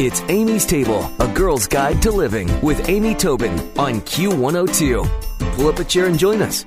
It's Amy's Table, a girl's guide to living with Amy Tobin on Q102. Pull up a chair and join us.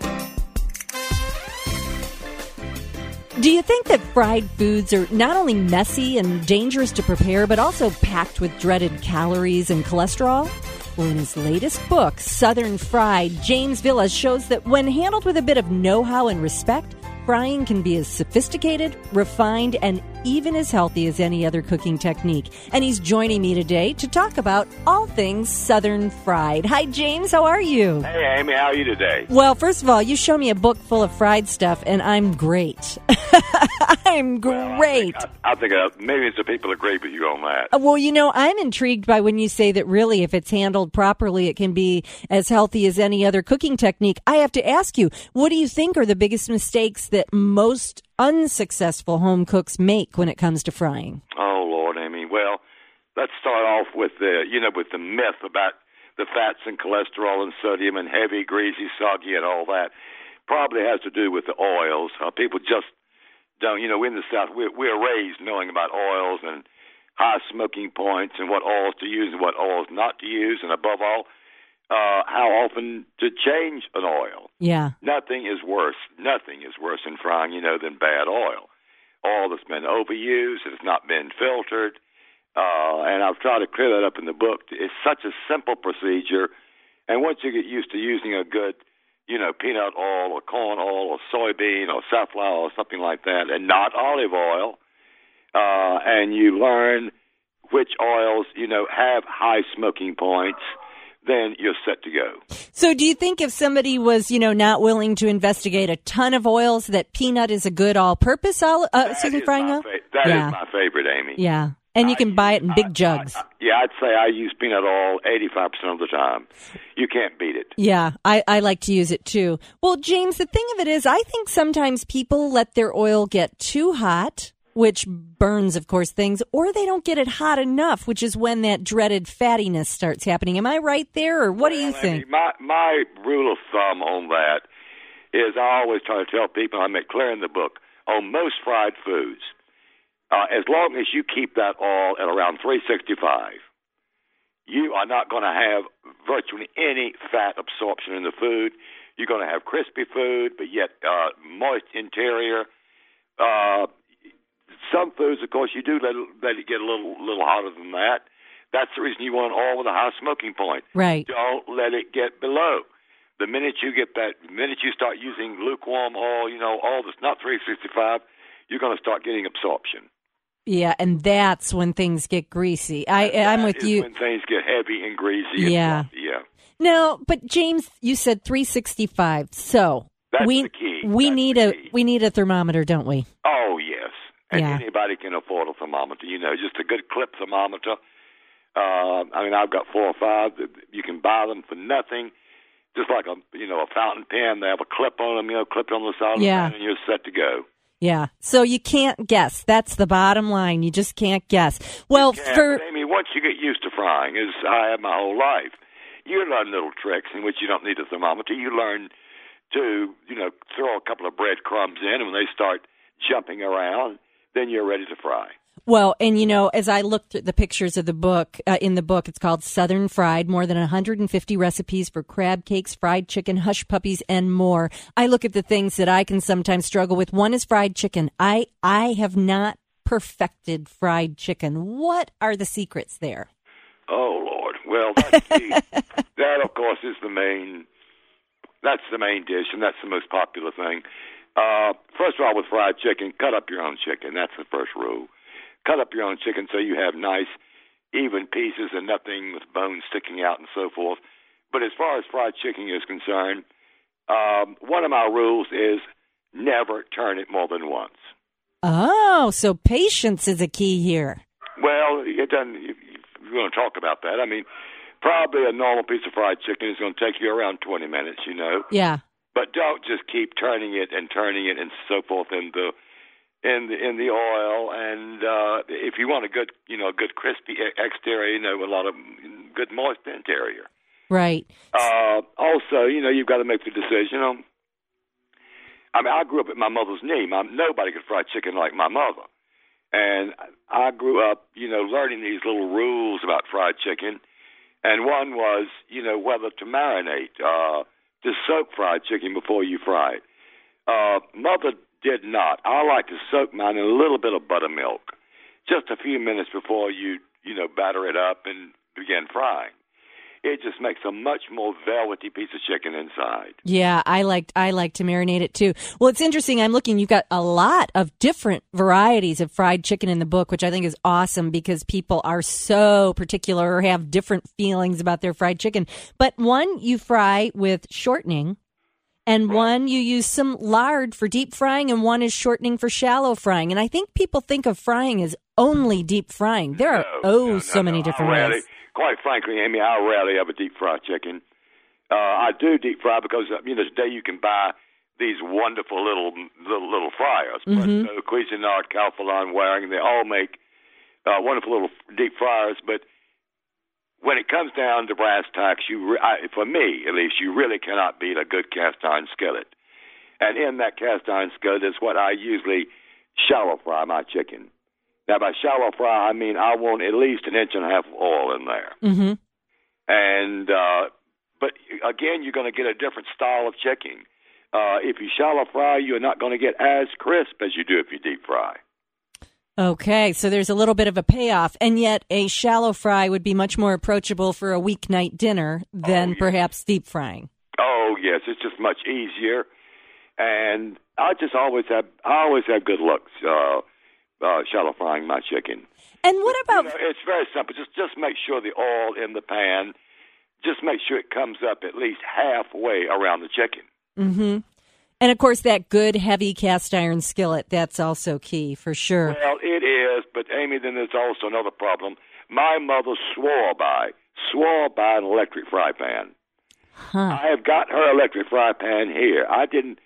Do you think that fried foods are not only messy and dangerous to prepare, but also packed with dreaded calories and cholesterol? Well, in his latest book, Southern Fried, James Villas shows that when handled with a bit of know how and respect, frying can be as sophisticated, refined, and even as healthy as any other cooking technique. And he's joining me today to talk about all things Southern fried. Hi, James. How are you? Hey, Amy. How are you today? Well, first of all, you show me a book full of fried stuff, and I'm great. I'm great. Well, I, I, think uh, maybe the people agree with you on that. Uh, well, you know, I'm intrigued by when you say that really, if it's handled properly, it can be as healthy as any other cooking technique. I have to ask you, what do you think are the biggest mistakes that most unsuccessful home cooks make when it comes to frying? Oh Lord, Amy. Well, let's start off with the you know with the myth about the fats and cholesterol and sodium and heavy, greasy, soggy, and all that. Probably has to do with the oils. Uh, people just don't. You know, in the South, we're, we're raised knowing about oils and high smoking points and what oils to use and what oils not to use, and above all, uh, how often to change an oil. Yeah. Nothing is worse. Nothing is worse in frying, you know, than bad oil. Oil that's been overused, it has not been filtered. Uh, and I've tried to clear that up in the book. It's such a simple procedure. And once you get used to using a good, you know, peanut oil or corn oil or soybean or safflower or something like that, and not olive oil, uh, and you learn which oils, you know, have high smoking points – then you're set to go. So, do you think if somebody was, you know, not willing to investigate a ton of oils, that peanut is a good all-purpose oil, uh, excuse frying oil? Fa- that yeah. is my favorite, Amy. Yeah. And you can buy it in big jugs. I, I, yeah, I'd say I use peanut oil 85% of the time. You can't beat it. Yeah, I, I like to use it too. Well, James, the thing of it is, I think sometimes people let their oil get too hot which burns, of course, things, or they don't get it hot enough, which is when that dreaded fattiness starts happening. Am I right there, or what well, do you think? my my rule of thumb on that is I always try to tell people I make clear in the book on most fried foods, uh, as long as you keep that oil at around 365, you are not going to have virtually any fat absorption in the food. You're going to have crispy food, but yet uh, moist interior. Uh, some foods, of course, you do let it, let it get a little little hotter than that. That's the reason you want all with a high smoking point. Right. Don't let it get below. The minute you get that, the minute you start using lukewarm oil, you know, all this not 365, you're going to start getting absorption. Yeah, and that's when things get greasy. I I'm with you. When things get heavy and greasy. Yeah. And yeah. No, but James, you said 365. So that's we the key. we that's need a we need a thermometer, don't we? Oh yes and yeah. anybody can afford a thermometer. You know, just a good clip thermometer. Uh, I mean, I've got four or five. You can buy them for nothing, just like a you know a fountain pen. They have a clip on them. You know, clip it on the side yeah. of the pen, and you're set to go. Yeah. So you can't guess. That's the bottom line. You just can't guess. Well, you for I mean, once you get used to frying, as I have my whole life, you learn little tricks in which you don't need a thermometer. You learn to you know throw a couple of breadcrumbs in, and when they start jumping around, then you're ready to fry. Well, and you know, as I looked at the pictures of the book, uh, in the book, it's called Southern Fried, more than 150 recipes for crab cakes, fried chicken, hush puppies, and more. I look at the things that I can sometimes struggle with. One is fried chicken. I, I have not perfected fried chicken. What are the secrets there? Oh, Lord. Well, the, that, of course, is the main, that's the main dish, and that's the most popular thing. Uh, first of all, with fried chicken, cut up your own chicken. That's the first rule. Cut up your own chicken so you have nice, even pieces and nothing with bones sticking out and so forth. But as far as fried chicken is concerned, um, one of my rules is never turn it more than once. Oh, so patience is a key here. Well, it doesn't. If you're going to talk about that, I mean, probably a normal piece of fried chicken is going to take you around 20 minutes. You know. Yeah but don't just keep turning it and turning it and so forth in the in the in the oil. And uh, if you want a good, you know, a good crispy exterior, you know, a lot of good moist interior. Right. Uh, also, you know, you've got to make the decision. Um, I mean, I grew up at my mother's knee. My, nobody could fry chicken like my mother. And I grew up, you know, learning these little rules about fried chicken. And one was, you know, whether to marinate, uh, to soak fried chicken before you fry it. Uh, mother did not. I like to soak mine in a little bit of buttermilk, just a few minutes before you, you know, batter it up and begin frying it just makes a much more velvety piece of chicken inside. Yeah, I like I like to marinate it too. Well, it's interesting. I'm looking. You've got a lot of different varieties of fried chicken in the book, which I think is awesome because people are so particular or have different feelings about their fried chicken. But one you fry with shortening. And one you use some lard for deep frying, and one is shortening for shallow frying. And I think people think of frying as only deep frying. There are No, oh no, no, so many no. different rarely, ways. Quite frankly, Amy, I rarely ever deep fry chicken. Uh, I do deep fry because uh, you know today you can buy these wonderful little little, little fryers. Mhm. Presto, Cuisinart, Calphalon, Waring, they all make uh, wonderful little deep fryers. But when it comes down to brass tacks, you re- I, for me at least, you really cannot beat a good cast iron skillet. And in that cast iron skillet is what I usually shallow fry my chicken. Now, by shallow fry, I mean I want at least an inch and a half of oil in there. hmm And uh, but again, you're going to get a different style of chicken. Uh, if you shallow fry, you're not going to get as crisp as you do if you deep fry. Okay, so there's a little bit of a payoff, and yet a shallow fry would be much more approachable for a weeknight dinner than Oh, yes. perhaps deep frying. Oh yes, it's just much easier, and I just always have I always have good looks uh, uh, shallow frying my chicken. And what about You know, it's very simple. Just just make sure the oil in the pan, just make sure it comes up at least halfway around the chicken. Mm-hmm. And of course, that good heavy cast iron skillet, that's also key for sure. Well, is, but Amy, then there's also another problem. My mother swore by swore by an electric fry pan. Huh. I have got her electric fry pan here. I didn't.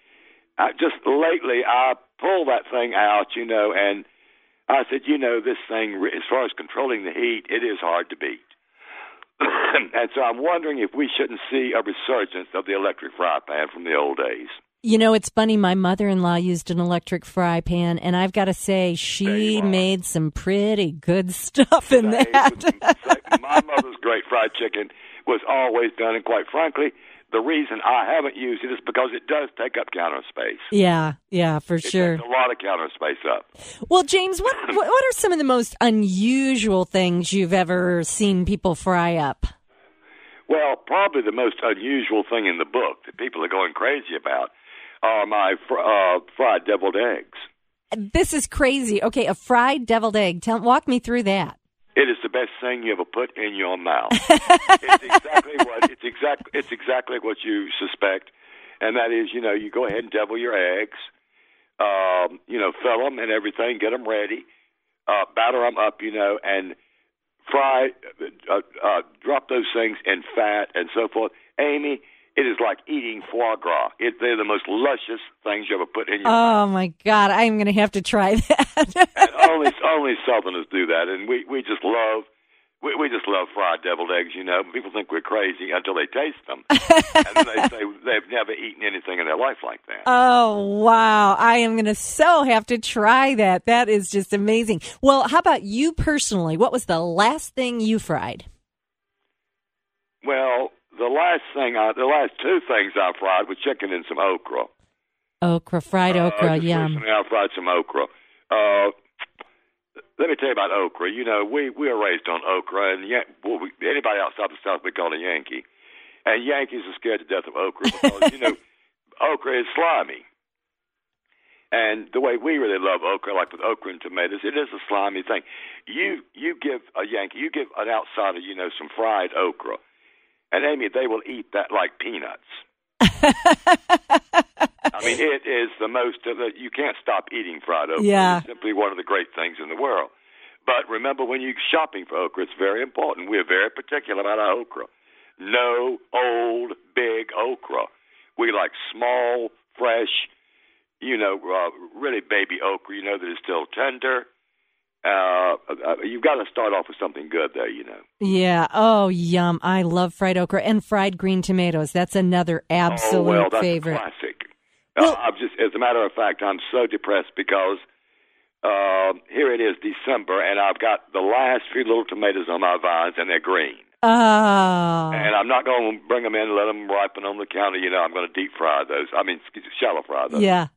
I just lately I pulled that thing out, you know, and I said, you know, this thing as far as controlling the heat, it is hard to beat. and so I'm wondering if we shouldn't see a resurgence of the electric fry pan from the old days. You know, it's funny. My mother in law used an electric fry pan, and I've got to say, she made some pretty good stuff in that. my mother's great fried chicken was always done, and quite frankly, the reason I haven't used it is because it does take up counter space. yeah, yeah, for It sure. takes a lot of counter space up. Well, James, what what are some of the most unusual things you've ever seen people fry up? Well, probably the most unusual thing in the book that people are going crazy about are my fr- uh, fried deviled eggs. This is crazy. Okay, a fried deviled egg. Tell walk me through that. It is the best thing you ever put in your mouth. it's exactly what it's exact it's exactly what you suspect, and that is, you know, you go ahead and devil your eggs, um, you know, fill them and everything, get them ready, uh, batter them up, you know, and fry, uh, uh, drop those things in fat and so forth. Amy, it is like eating foie gras. It, they're the most luscious things you ever put in your oh, mouth. Oh my god, I'm going to have to try that. and only only Southerners do that, and we we just love we we just love fried deviled eggs. You know, people think we're crazy until they taste them, and then they say they've never eaten anything in their life like that. Oh, wow. I am going to so have to try that. That is just amazing. Well, how about you personally? What was the last thing you fried? Well, the last thing, I, the last two things I fried was chicken and some okra. Okra, fried Uh, okra, yum. Recently, I fried some okra. Uh, let me tell you about okra. You know, we we are raised on okra, and yeah, well, we, anybody outside the South we call a Yankee, and Yankees are scared to death of okra because you know, okra is slimy. And the way we really love okra, like with okra and tomatoes, it is a slimy thing. You you give a Yankee, you give an outsider, you know, some fried okra, and Amy, they will eat that like peanuts. I mean, it is the most. Of the, you can't stop eating fried okra. Yeah. It's simply one of the great things in the world. But remember, when you're shopping for okra, it's very important. We're very particular about our okra. No old, big okra. We like small, fresh, you know, uh, really baby okra, you know, that is still tender. Uh, uh, you've got to start off with something good there, you know. Yeah. Oh, yum. I love fried okra and fried green tomatoes. That's another absolute oh, well, that's favorite. a classic. Well- uh, I'm just, as a matter of fact, I'm so depressed because Uh, here it is, December, and I've got the last few little tomatoes on my vines, and they're green. Oh. And I'm not going to bring them in and let them ripen on the counter. You know, I'm going to deep fry those. I mean, shallow fry those. Yeah.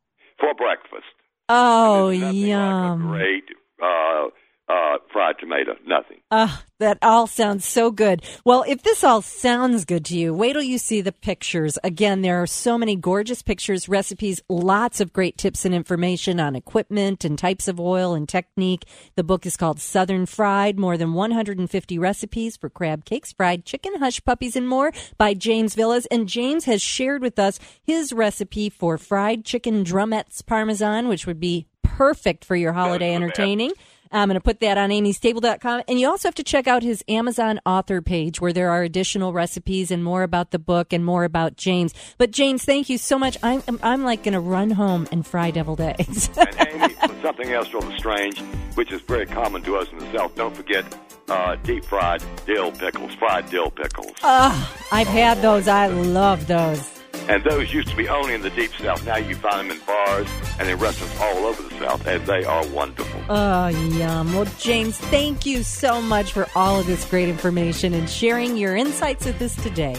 For breakfast. Oh, And there's nothing yum. Like great uh, uh, fried tomato. Nothing. Ah, that all sounds so good. Well, if this all sounds good to you, wait till you see the pictures. Again, there are so many gorgeous pictures, recipes, lots of great tips and information on equipment and types of oil and technique. The book is called Southern Fried, more than 150 recipes for crab cakes, fried chicken, hush puppies, and more by James Villas. And James has shared with us his recipe for fried chicken drumettes parmesan, which would be perfect for your holiday entertaining. I'm going to put that on amystable.com. And you also have to check out his Amazon author page where there are additional recipes and more about the book and more about James. But James, thank you so much. I'm, I'm like going to run home and fry deviled eggs. and Amy, something else rather strange, which is very common to us in the South. Don't forget uh, deep fried dill pickles, fried dill pickles. oh, I've had those. I love those. And those used to be only in the deep South. Now you find them in bars and in restaurants all over the South, and they are wonderful. Oh, yum. Well, James, thank you so much for all of this great information and sharing your insights with us today.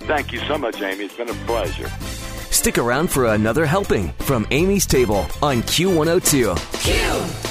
Thank you so much, Amy. It's been a pleasure. Stick around for another helping from Amy's Table on Q102. It's